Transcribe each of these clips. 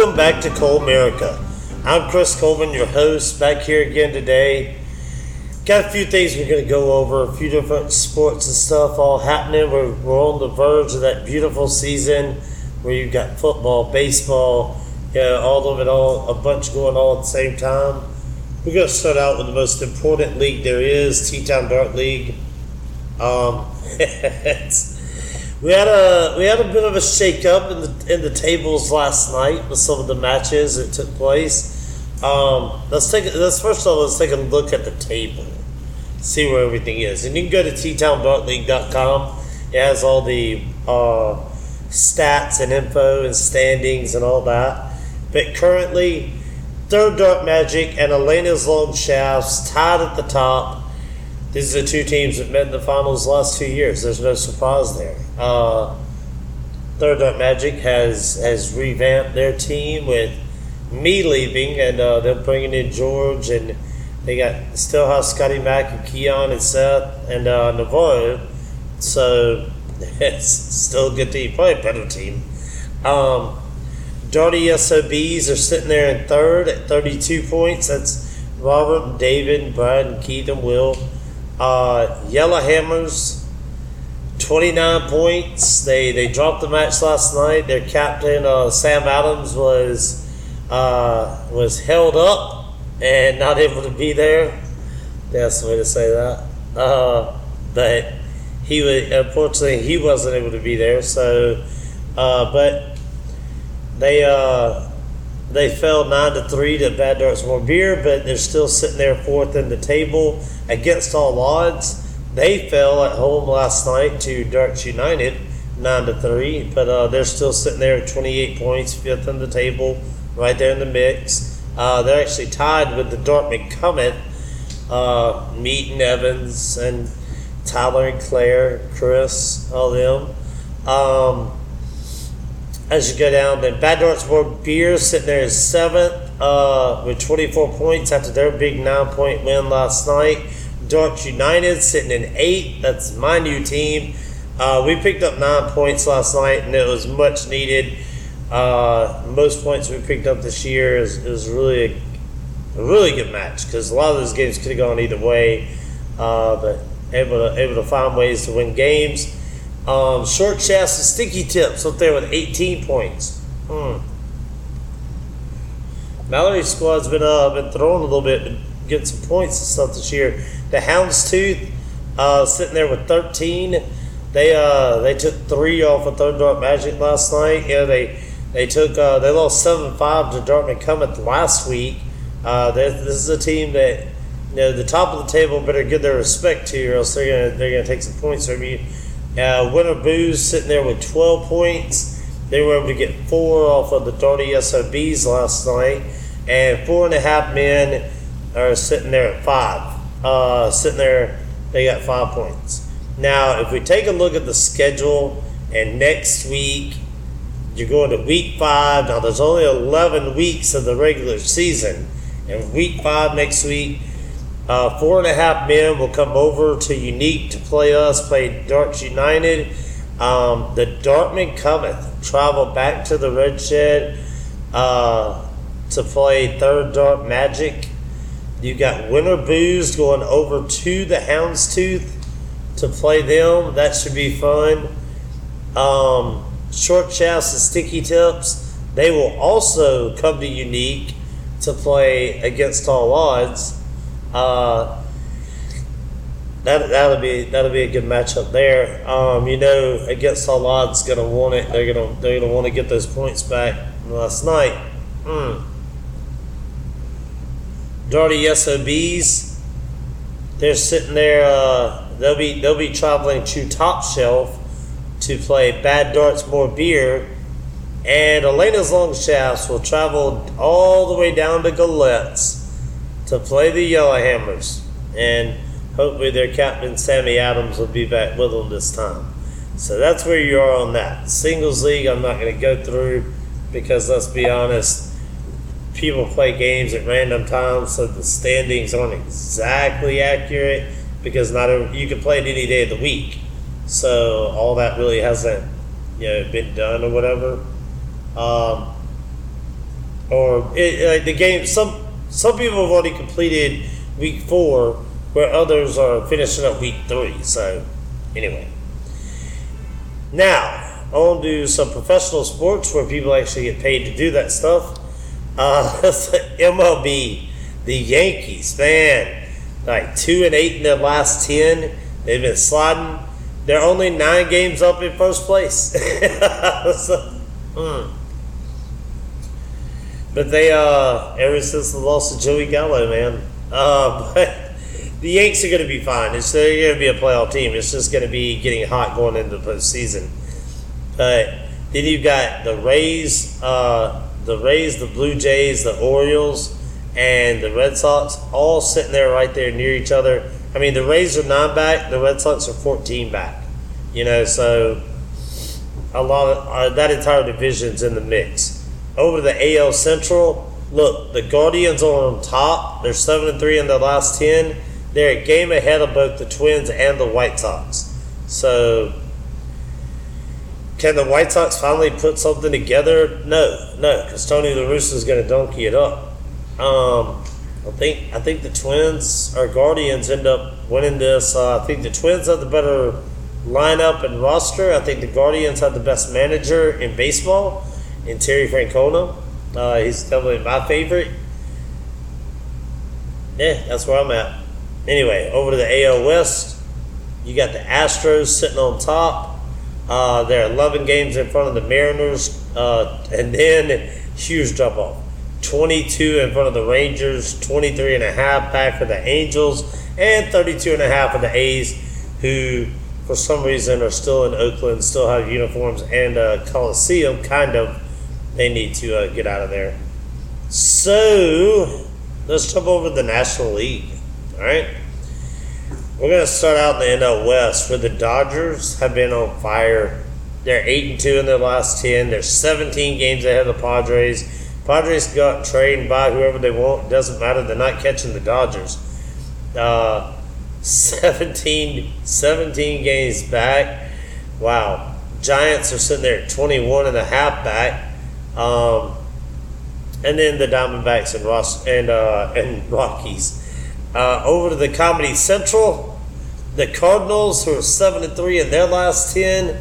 Welcome back to Colemerica. I'm Chris Coleman, your host, back here again today. Got a few things we're going to go over, a few different sports and stuff all happening. We're, we're on the verge of that beautiful season where you've got football, baseball, yeah, all of it all, a bunch going on at the same time. We're going to start out with the most important league there is, T-Town Dart League. Um, we had a we had a bit of a shake up in the in the tables last night with some of the matches that took place. Um, let's take let's first of all let's take a look at the table, see where everything is, and you can go to ttowndartleague.com. It has all the uh, stats and info and standings and all that. But currently, Third Dart Magic and Elena's Long Shafts tied at the top. These are the two teams that met in the finals the last two years. There's no surprise there. Uh, Third Dart Magic has has revamped their team with me leaving and uh, them bringing in George and they got still have Scotty Mack and Keon and Seth and uh, Navarro. So it's still a good team, probably a better team. Um, Darty SOBs are sitting there in third at 32 points. That's Robert, David, Brad, and Keith and Will. Uh, Yellow Hammers, 29 points. They they dropped the match last night. Their captain, uh, Sam Adams, was uh, was held up and not able to be there. That's the way to say that. Uh, but he was unfortunately he wasn't able to be there. So, uh, but they uh, they fell nine to three to Bad Darts More Beer, but they're still sitting there fourth in the table against all odds. They fell at home last night to Darts United nine to three, but uh, they're still sitting there at 28 points, fifth in the table, right there in the mix. Uh, they're actually tied with the Dartmouth Comet, uh, Meaton Evans and Tyler and Claire, Chris, all them. Um, as you go down. Then Bad Darts More Beer sitting there is seventh uh, with 24 points after their big nine point win last night. Darts United sitting in eighth. That's my new team. Uh, we picked up nine points last night, and it was much needed. Uh, most points we picked up this year is, is really a, a really good match because a lot of those games could have gone either way, uh, but able to able to find ways to win games. Um, short shafts and sticky tips up there with 18 points. Hmm. Mallory's squad's been uh, been throwing a little bit, getting some points and stuff this year. The Houndstooth uh, sitting there with 13. They uh, they took three off of Dart Magic last night. Yeah, they they took uh, they lost seven five to Dartmouth Comet last week. Uh, this is a team that you know the top of the table better give their respect to, or else they're gonna they're gonna take some points from you. Uh, Winter Booze sitting there with 12 points. They were able to get four off of the Darty SOBs last night, and four and a half men are sitting there at five. Uh, sitting there, they got five points. Now, if we take a look at the schedule, and next week you're going to week five. Now, there's only 11 weeks of the regular season, and week five next week uh, four and a half men will come over to Unique to play us, play Darts United. Um, the Dartmouth Cometh travel back to the Red Shed uh, to play Third Dart Magic. You got Winter Booze going over to the Houndstooth to play them. That should be fun. Um, short shafts and sticky tips. They will also come to Unique to play against all odds. Uh, that that'll be that'll be a good matchup there. Um, you know, against odds, gonna want it. They're gonna they're gonna want to get those points back last night. Mm. Darty SOBs, they're sitting there. Uh, they'll be they'll be traveling to Top Shelf to play Bad Darts More Beer, and Elena's Long Shafts will travel all the way down to Galette's to play the Yellowhammers, and hopefully their captain Sammy Adams will be back with them this time. So that's where you are on that. Singles league, I'm not going to go through because let's be honest, people play games at random times, so the standings aren't exactly accurate because not you can play it any day of the week. So all that really hasn't you know been done or whatever. Um, or it, like the game. Some some people have already completed week four, where others are finishing up week three. So anyway, now on to some professional sports where people actually get paid to do that stuff. Uh, MLB, the Yankees, man, like two and eight in their last ten. They've been sliding. They're only nine games up in first place. so, mm. But they, uh, ever since the loss of Joey Gallo, man. Uh, but the Yanks are going to be fine. It's they're going to be a playoff team. It's just going to be getting hot going into the postseason. But then you've got the Rays, uh, the Rays, the Blue Jays, the Orioles, and the Red Sox all sitting there right there near each other. I mean, the Rays are nine back, the Red Sox are 14 back. You know, so a lot of uh, that entire division's in the mix. Over the AL Central, look, the Guardians are on top. They're seven and three in their last ten. They're a game ahead of both the Twins and the White Sox. So, can the White Sox finally put something together? No, no, because Tony La Russa is going to donkey it up. Um, I think I think the Twins or Guardians end up winning this. Uh, I think the Twins have the better lineup and roster. I think the Guardians have the best manager in baseball in Terry Francona. Uh, he's definitely my favorite. Yeah, that's where I'm at. Anyway, over to the AL West. You got the Astros sitting on top. Uh, they're 11 games in front of the Mariners. Uh, and then huge drop off. 22 in front of the Rangers, 23 and a half back for the Angels, and 32 and a half for the A's, who for some reason are still in Oakland, still have uniforms and a Coliseum, kind of. They need to uh, get out of there. So let's jump over to the National League. All right. We're going to start out in the NL West where the Dodgers have been on fire. They're 8 and 2 in their last 10. They're 17 games ahead of the Padres. Padres got and buy whoever they want. Doesn't matter. They're not catching the Dodgers. Uh, 17, 17 games back. Wow. Giants are sitting there at 21 and a half back. Um, and then the Diamondbacks and Ross and uh, and Rockies. Uh, over to the Comedy Central, the Cardinals, who are seven and three in their last ten,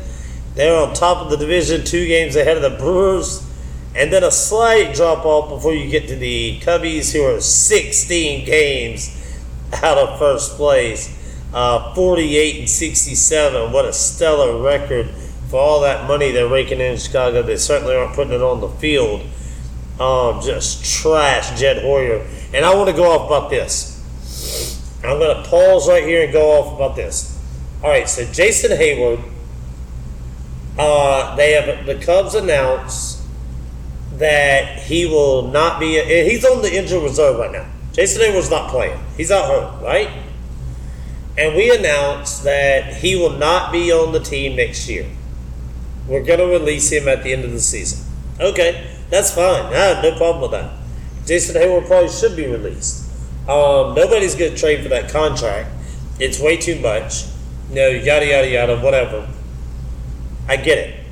they're on top of the division, two games ahead of the Brewers, and then a slight drop off before you get to the Cubbies, who are 16 games out of first place, uh, 48 and 67. What a stellar record for all that money they're raking in Chicago. They certainly aren't putting it on the field. Um, just trash Jed Hoyer. And I want to go off about this. I'm going to pause right here and go off about this. All right, so Jason Heyward, uh, they have the Cubs announced that he will not be. He's on the injured reserve right now. Jason Heyward's not playing. He's out hurt, right? And we announced that he will not be on the team next year. We're going to release him at the end of the season. Okay, that's fine. Have no problem with that. Jason Heyward probably should be released. Um, nobody's going to trade for that contract. It's way too much. You know, yada, yada, yada, whatever. I get it.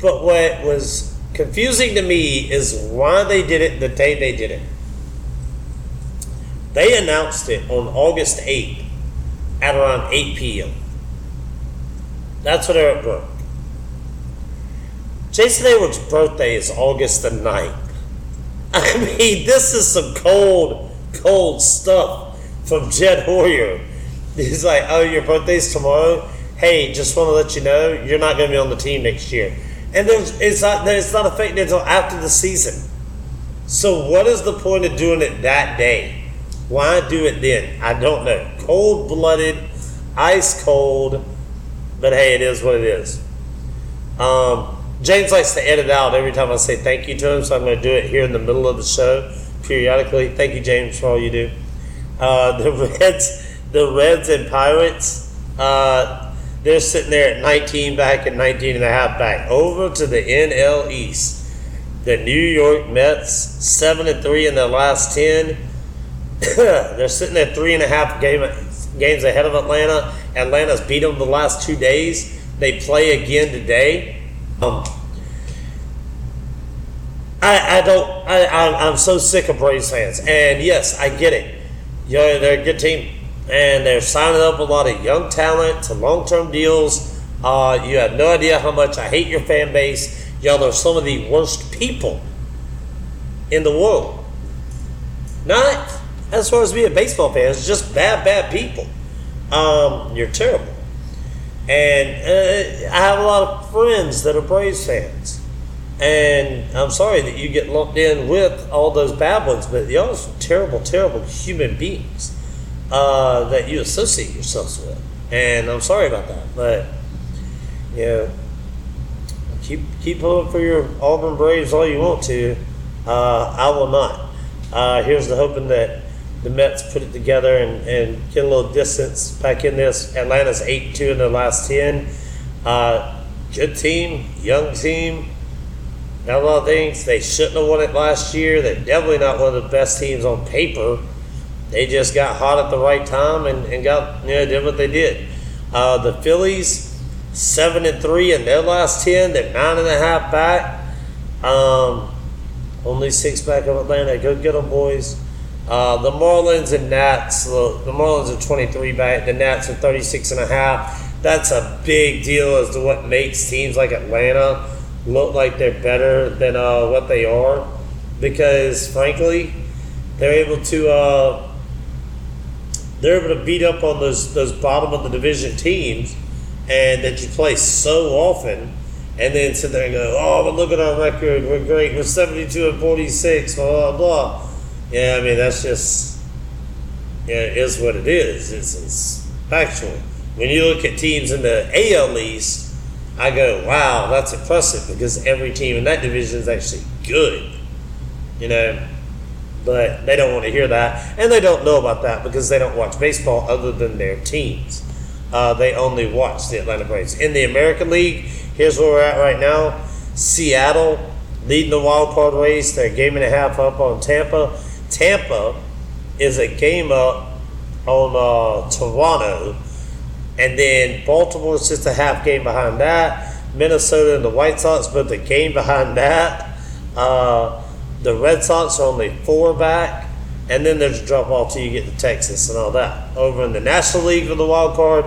But what was confusing to me is why they did it the day they did it. They announced it on August 8th at around 8 p.m. That's what Eric broke. Jason Heyward's birthday is August the 9th. I mean, this is some cold cold stuff from Jed Hoyer. He's like, "Oh, your birthday's tomorrow. Hey, just want to let you know you're not going to be on the team next year." And there's, it's not it's not affected until after the season. So what is the point of doing it that day? Why do it then? I don't know. Cold blooded, ice cold, but hey, it is what it is. Um, James likes to edit out every time I say thank you to him, so I'm going to do it here in the middle of the show periodically. Thank you, James, for all you do. Uh, the Reds, the Reds and Pirates, uh, they're sitting there at 19 back and 19 and a half back. Over to the NL East. The New York Mets, 7 and 3 in their last 10. they're sitting at three and a half game, games ahead of Atlanta. Atlanta's beat them the last two days. They play again today. Um, I, I don't. I, I I'm so sick of Braves fans, and yes, I get it. You know, they're a good team, and they're signing up a lot of young talent to long term deals. Uh, you have no idea how much I hate your fan base. Y'all are some of the worst people in the world. Not as far as being baseball fan, it's just bad, bad people. Um, you're terrible. And uh, I have a lot of friends that are Braves fans. And I'm sorry that you get lumped in with all those bad ones, but y'all are some terrible, terrible human beings uh, that you associate yourselves with. And I'm sorry about that. But, you know, keep, keep pulling for your Auburn Braves all you want to. Uh, I will not. Uh, here's the hoping that the Mets put it together and, and get a little distance back in this. Atlanta's 8 2 in their last 10. Uh, good team, young team. Got a lot of things. They shouldn't have won it last year. They're definitely not one of the best teams on paper. They just got hot at the right time and, and got, you know, did what they did. Uh, the Phillies, 7 and 3 in their last 10. They're 9.5 back. Um, only six back of Atlanta. Go get them, boys. Uh, the Marlins and Nats, the, the Marlins are 23 back, the Nats are 36 and a half. That's a big deal as to what makes teams like Atlanta look like they're better than uh, what they are. Because frankly, they're able to uh, they're able to beat up on those those bottom of the division teams, and that you play so often, and then sit there and go, oh, but look at our record, we're great, we're 72 and 46, blah blah blah yeah, I mean that's just yeah, it is what it is. It's, it's factual. When you look at teams in the AL East, I go, wow, that's impressive because every team in that division is actually good. You know, but they don't want to hear that, and they don't know about that because they don't watch baseball other than their teams. Uh, they only watch the Atlanta Braves. In the American League, here's where we're at right now. Seattle leading the wild card race. They're a game and a half up on Tampa. Tampa is a game up on uh, Toronto, and then Baltimore is just a half game behind that. Minnesota and the White Sox, but the game behind that. Uh, the Red Sox are only four back, and then there's a drop off till you get to Texas and all that. Over in the National League for the wild card,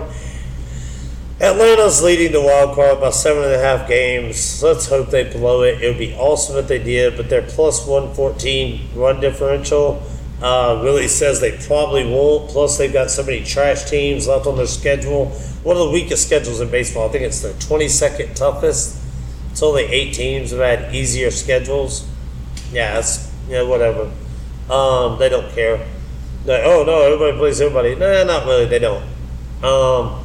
Atlanta's leading the wild card by seven and a half games. Let's hope they blow it. It would be awesome if they did, but their plus 114 run differential uh, really says they probably won't. Plus, they've got so many trash teams left on their schedule. One of the weakest schedules in baseball. I think it's the 22nd toughest. It's only eight teams have had easier schedules. Yeah, it's, yeah, whatever. Um, they don't care. Oh, no, everybody plays everybody. Nah, not really. They don't. Um,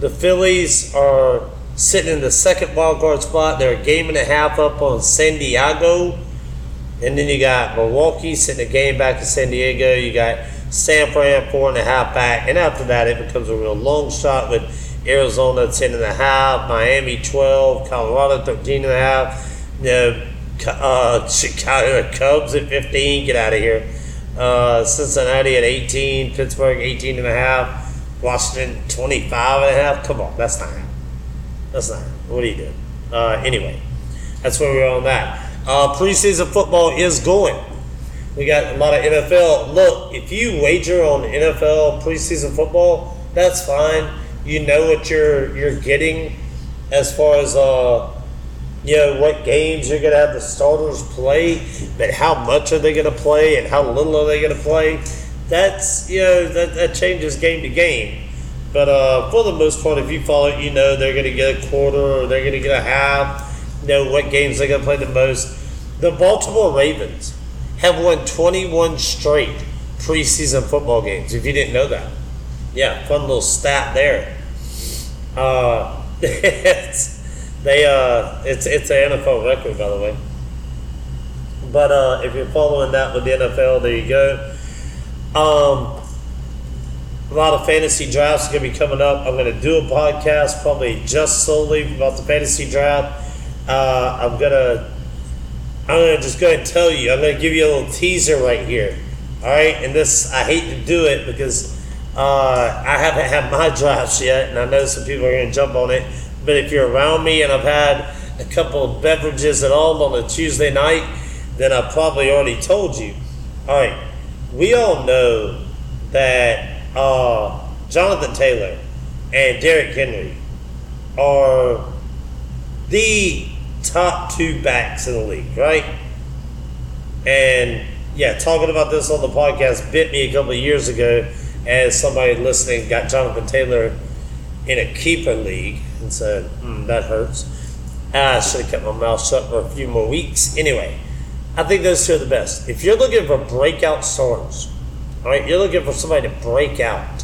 the Phillies are sitting in the second wild card spot. They're a game and a half up on San Diego. And then you got Milwaukee sitting a game back in San Diego. You got San Fran four and a half back. And after that, it becomes a real long shot with Arizona 10 and a half, Miami 12, Colorado 13 and a half. You know, uh, Chicago Cubs at 15. Get out of here. Uh, Cincinnati at 18, Pittsburgh 18 and a half. Washington 25 and a half. Come on, that's not. That's not. What are you doing? Uh, anyway, that's where we're on that. Uh, preseason football is going. We got a lot of NFL. Look, if you wager on NFL preseason football, that's fine. You know what you're you're getting as far as uh, you know what games you're gonna have the starters play, but how much are they gonna play and how little are they gonna play? That's you know that, that changes game to game. But uh, for the most part, if you follow it, you know they're going to get a quarter or they're going to get a half. You know what games they're going to play the most. The Baltimore Ravens have won 21 straight preseason football games. If you didn't know that, yeah, fun little stat there. Uh, it's, they uh, it's it's an NFL record by the way. But uh, if you're following that with the NFL, there you go. Um, a lot of fantasy drafts are going to be coming up. I'm going to do a podcast probably just solely about the fantasy draft. Uh, I'm to I'm to just go ahead and tell you. I'm to give you a little teaser right here. All right, and this I hate to do it because uh, I haven't had my drafts yet, and I know some people are to jump on it. But if you're around me and I've had a couple of beverages at all on a Tuesday night, then I probably already told you. All right, we all know that uh, Jonathan Taylor and Derrick Henry are the top two backs in the league, right? And yeah, talking about this on the podcast bit me a couple years ago as somebody listening got Jonathan Taylor in a keeper league and said, mm, that hurts. I should have kept my mouth shut for a few more weeks. Anyway, I think those two are the best. If you're looking for breakout stars, all right, you're looking for somebody to break out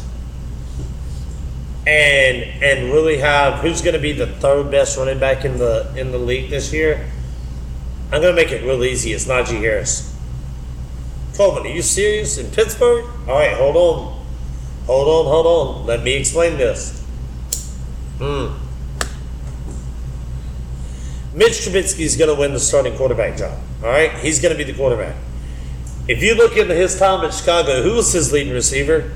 and and really have who's going to be the third best running back in the in the league this year. I'm going to make it real easy. It's Najee Harris. Coleman, are you serious in Pittsburgh? All right, hold on, hold on, hold on. Let me explain this. Hmm. Mitch Trubisky is going to win the starting quarterback job. All right, he's going to be the quarterback. If you look into his time at Chicago, who was his leading receiver?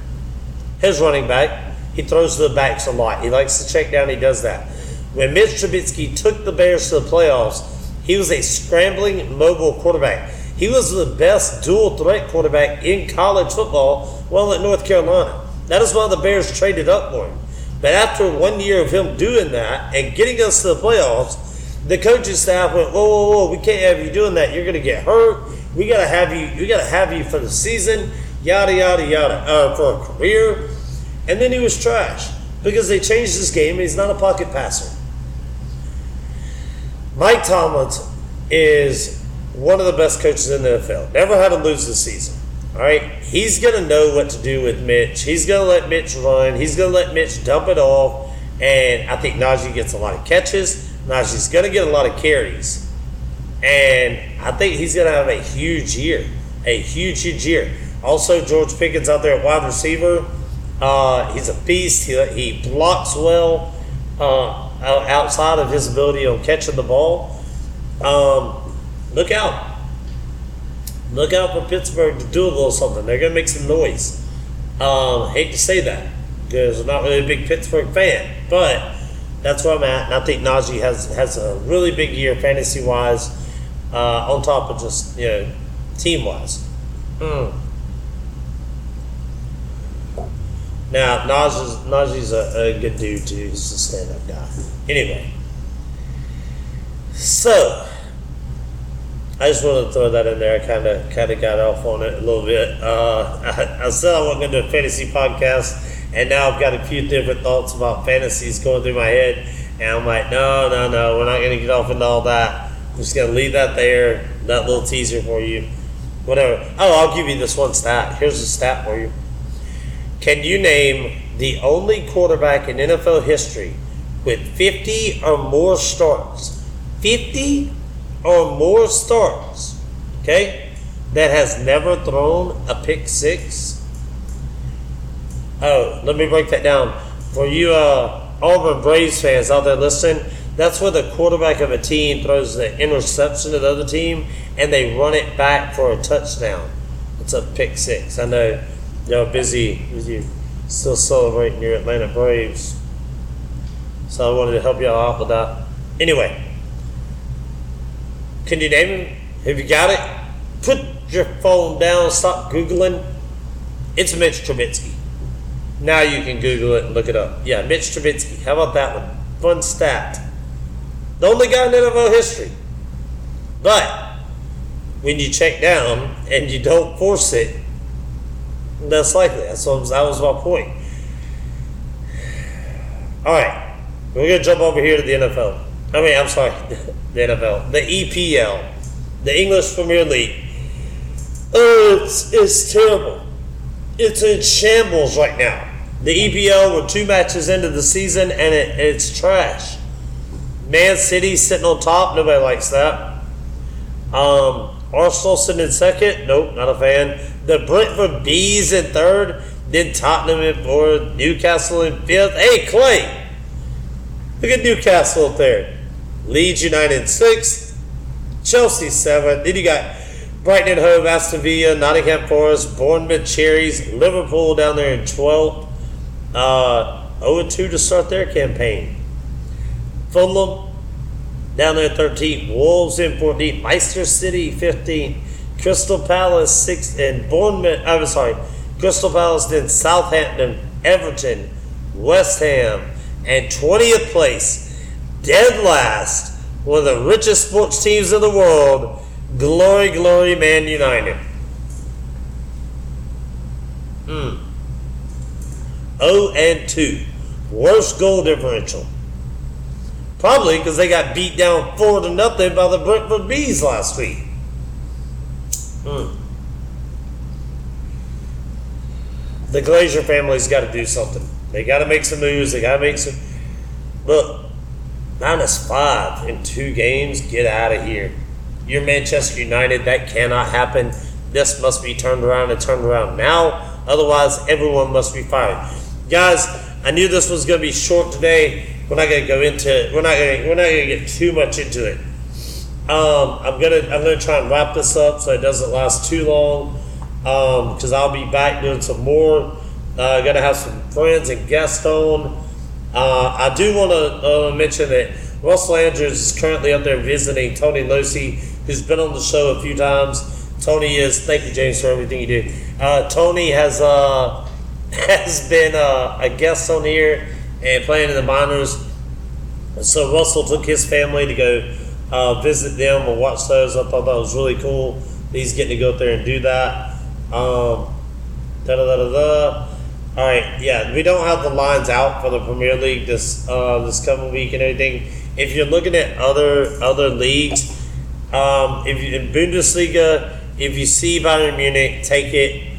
His running back. He throws to the backs a lot. He likes to check down. He does that. When Mitch Trubisky took the Bears to the playoffs, he was a scrambling, mobile quarterback. He was the best dual threat quarterback in college football while at North Carolina. That is why the Bears traded up for him. But after one year of him doing that and getting us to the playoffs, the coaching staff went, whoa, whoa, whoa, we can't have you doing that. You're going to get hurt. We got to have you. We got to have you for the season. Yada yada yada uh, for a career. And then he was trash because they changed his game. He's not a pocket passer. Mike Tomlin is one of the best coaches in the NFL. Never had to lose the season. All right, he's gonna know what to do with Mitch. He's gonna let Mitch run. He's gonna let Mitch dump it off, and I think Najee gets a lot of catches. Najee's gonna get a lot of carries, and I think he's gonna have a huge year, a huge, huge year. Also, George Pickens out there at wide receiver. Uh, he's a beast. He, he blocks well uh, outside of his ability on catching the ball. Um, look out. Look out for Pittsburgh to do a little something. They're going to make some noise. Um, hate to say that because I'm not really a big Pittsburgh fan, but that's where I'm at. And I think Najee has has a really big year fantasy wise, uh, on top of just you know team wise. Mm. Now Najee's Najee's a, a good dude too. He's a stand up guy. Anyway, so I just wanted to throw that in there. I kind of kind of got off on it a little bit. Uh, I, I said I wasn't going to do a fantasy podcast, and now I've got a few different thoughts about fantasies going through my head, and I'm like, no, no, no, we're not going to get off into all that. I'm just going to leave that there. That little teaser for you. Whatever. Oh, I'll give you this one stat. Here's a stat for you. Can you name the only quarterback in NFL history with 50 or more starts? 50 or more starts, okay, that has never thrown a pick six? Oh, let me break that down. For you uh, Auburn Braves fans out there listening, that's where the quarterback of a team throws the interception to the other team and they run it back for a touchdown. It's a pick six. I know y'all busy you still celebrating your Atlanta Braves. So I wanted to help y'all out with that. Anyway, can you name him? Have you got it? Put your phone down, stop Googling. It's Mitch Trubisky. Now you can Google it and look it up. Yeah, Mitch Trubisky. How about that one? Fun stat. The only guy in NFL history. But when you check down and you don't force it, less likely. That's what, that was my point. All right, we're gonna jump over here to the NFL. I mean, I'm sorry, the NFL, the EPL, the English Premier League. Oh, it's, it's terrible. It's in shambles right now. The EPL, we're two matches into the season, and it, it's trash. Man City sitting on top, nobody likes that. Um, Arsenal sitting in second, nope, not a fan. The Brentford Bees in third, then Tottenham in fourth, Newcastle in fifth. Hey, Clay, look at Newcastle in third. Leeds United sixth, Chelsea seventh. Then you got Brighton and Hove, Aston Villa, Nottingham Forest, Bournemouth Cherries, Liverpool down there in twelfth. Uh, 0 2 to start their campaign. Fulham down there 13. Wolves in 14. Leicester City 15. Crystal Palace 6. And Bournemouth, I'm sorry, Crystal Palace, then Southampton, Everton, West Ham, and 20th place, dead last, one of the richest sports teams in the world, Glory, Glory, Man United. Hmm. 0 and 2. Worst goal differential. Probably because they got beat down 4 to nothing by the Brentford Bees last week. Hmm. The Glazer family's got to do something. They got to make some moves. They got to make some. Look, minus five in two games. Get out of here. You're Manchester United. That cannot happen. This must be turned around and turned around now. Otherwise, everyone must be fired. Guys, I knew this was going to be short today. We're not going to go into. We're not going. To, We're not going to get too much into it. Um, I'm gonna. I'm gonna try and wrap this up so it doesn't last too long because um, I'll be back doing some more. Uh, gonna have some friends and guests on. Uh, I do want to uh, mention that Russell Andrews is currently up there visiting Tony Losi, who's been on the show a few times. Tony is. Thank you, James, for everything you do. Uh, Tony has uh, has been uh, a guest on here and playing in the minors. So Russell took his family to go visit them and watch those. I thought that was really cool. He's getting to go up there and do that. Um, da da da da. All right, yeah, we don't have the lines out for the Premier League this uh, this coming week and everything. If you're looking at other other leagues, um, if you, in Bundesliga, if you see Bayern Munich, take it.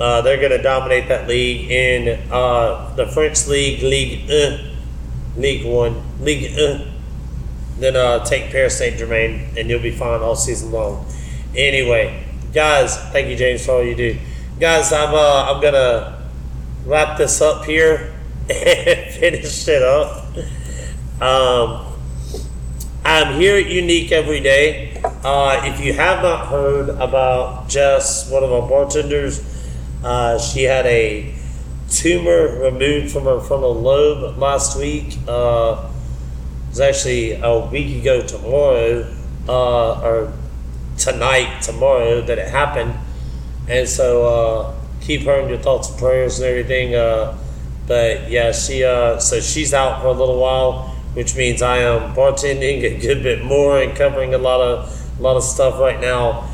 Uh, they're going to dominate that league. In uh, the French league, League uh, League One, League uh, then uh, take Paris Saint Germain, and you'll be fine all season long. Anyway, guys, thank you, James, for all you do. Guys, I'm uh, I'm gonna wrap this up here and finish it up. Um, I'm here at Unique every day. Uh, if you have not heard about Jess, one of our bartenders, uh, she had a tumor removed from her frontal lobe last week. Uh, it was actually a week ago tomorrow, uh, or tonight, tomorrow that it happened. And so uh, keep her in your thoughts and prayers and everything. Uh, but yeah, she uh, so she's out for a little while, which means I am bartending a good bit more and covering a lot of a lot of stuff right now,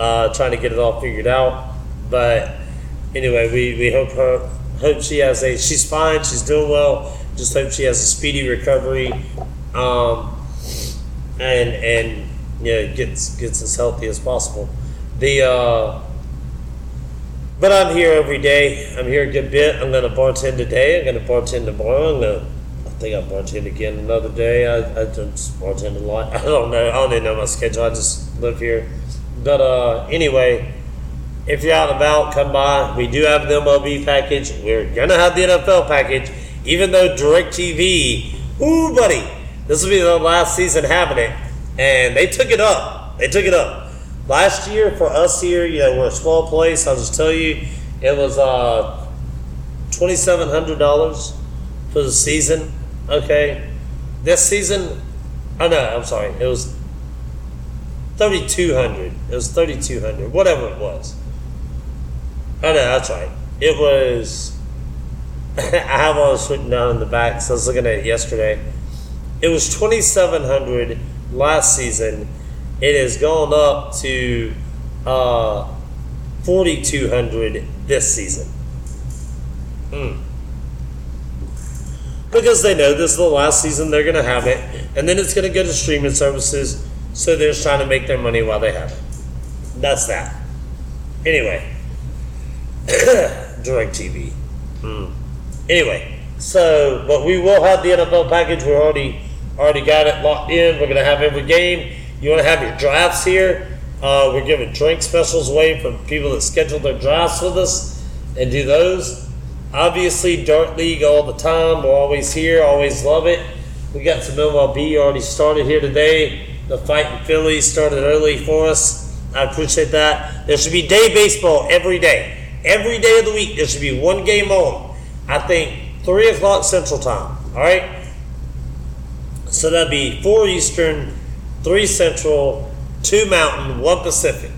uh, trying to get it all figured out. But anyway, we, we hope her hope she has a she's fine, she's doing well. Just hope she has a speedy recovery, um, and and yeah, gets gets as healthy as possible. The uh, but I'm here every day. I'm here a good bit. I'm gonna bartend today. I'm gonna bartend tomorrow. I'm gonna. I think I'll bartend again another day. I, I just bartend a lot. I don't know. I don't even know my schedule. I just live here. But uh, anyway, if you're out and about, come by. We do have the MLB package. We're gonna have the NFL package, even though DirecTV. Ooh, buddy, this will be the last season having it and they took it up. They took it up. Last year for us here, you know, we're a small place. I'll just tell you, it was uh, twenty seven hundred dollars for the season. Okay, this season, oh no, I'm sorry, it was thirty two hundred. It was thirty two hundred, whatever it was. Oh no, that's right. It was. I have all this written down in the back, so I was looking at it yesterday. It was twenty seven hundred last season, it has gone up to uh, 4,200 this season. Mm. Because they know this is the last season they're going to have it, and then it's going to go to streaming services, so they're just trying to make their money while they have it. That's that. Anyway, DirecTV. Mm. Anyway, so, but we will have the NFL package. We're already Already got it locked in. We're to have every game. You want to have your drafts here. Uh, we're giving drink specials away for people that schedule their drafts with us and do those. Obviously, Dart League all the time. We're always here, always love it. We got some MLB already started here today. The fight in Philly started early for us. I appreciate that. There should be day baseball every day. Every day of the week, there should be one game on. I think 3 o'clock Central Time. All right? So that'd be 4 Eastern, three Central, two Mountain, one Pacific.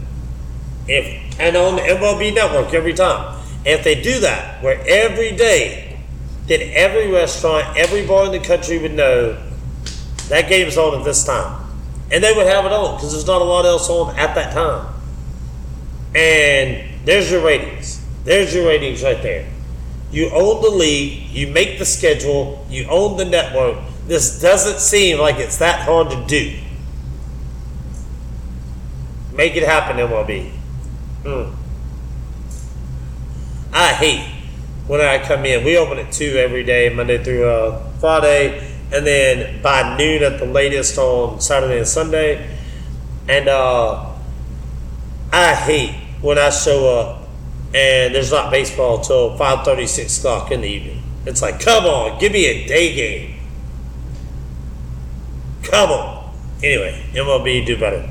If and on the MLB Network every time. If they do that, where every day, then every restaurant, every bar in the country would know that game's on at this time, and they would have it on because there's not a lot else on at that time. And there's your ratings. There's your ratings right there. You own the league, you make the schedule, you own the network. This doesn't seem like it's that hard to do. Make it happen, MLB. Mm. I hate when I come in. We open at 2 every day, Monday through uh, Friday, and then by noon at the latest on Saturday and Sunday. And uh, I hate when I show up and there's not baseball till 5.30, 6 o'clock in the evening. It's like, come on, give me a day game. Come on. Anyway, MLB, do better.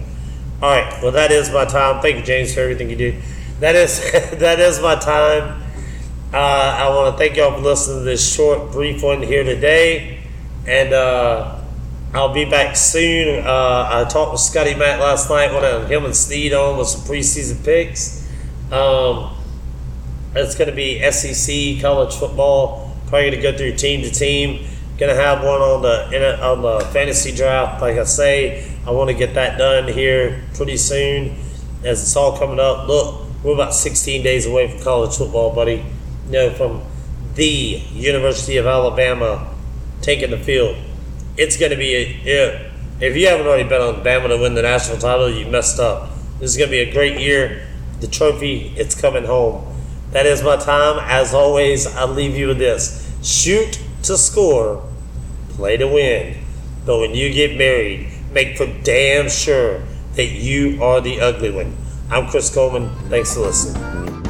All right, well, that is my time. Thank you, James, for everything you do. That is that is my time. Uh, I want to thank y'all for listening to this short, brief one here today, and uh, I'll be back soon. Uh, I talked with Scotty Matt last night. When him and Sneed on with some preseason picks. Um, it's going to be SEC college football. Probably going to go through team to team. Going to have one on the on the fantasy draft. Like I say, I want to get that done here pretty soon, as it's all coming up. Look, we're about 16 days away from college football, buddy. You know, from the University of Alabama taking the field. It's going to be a, if you haven't already bet on Bama to win the national title, you messed up. This is going to be a great year. The trophy, it's coming home. That is my time. As always, I'll leave you with this shoot to score, play to win. But when you get married, make for damn sure that you are the ugly one. I'm Chris Coleman. Thanks for listening.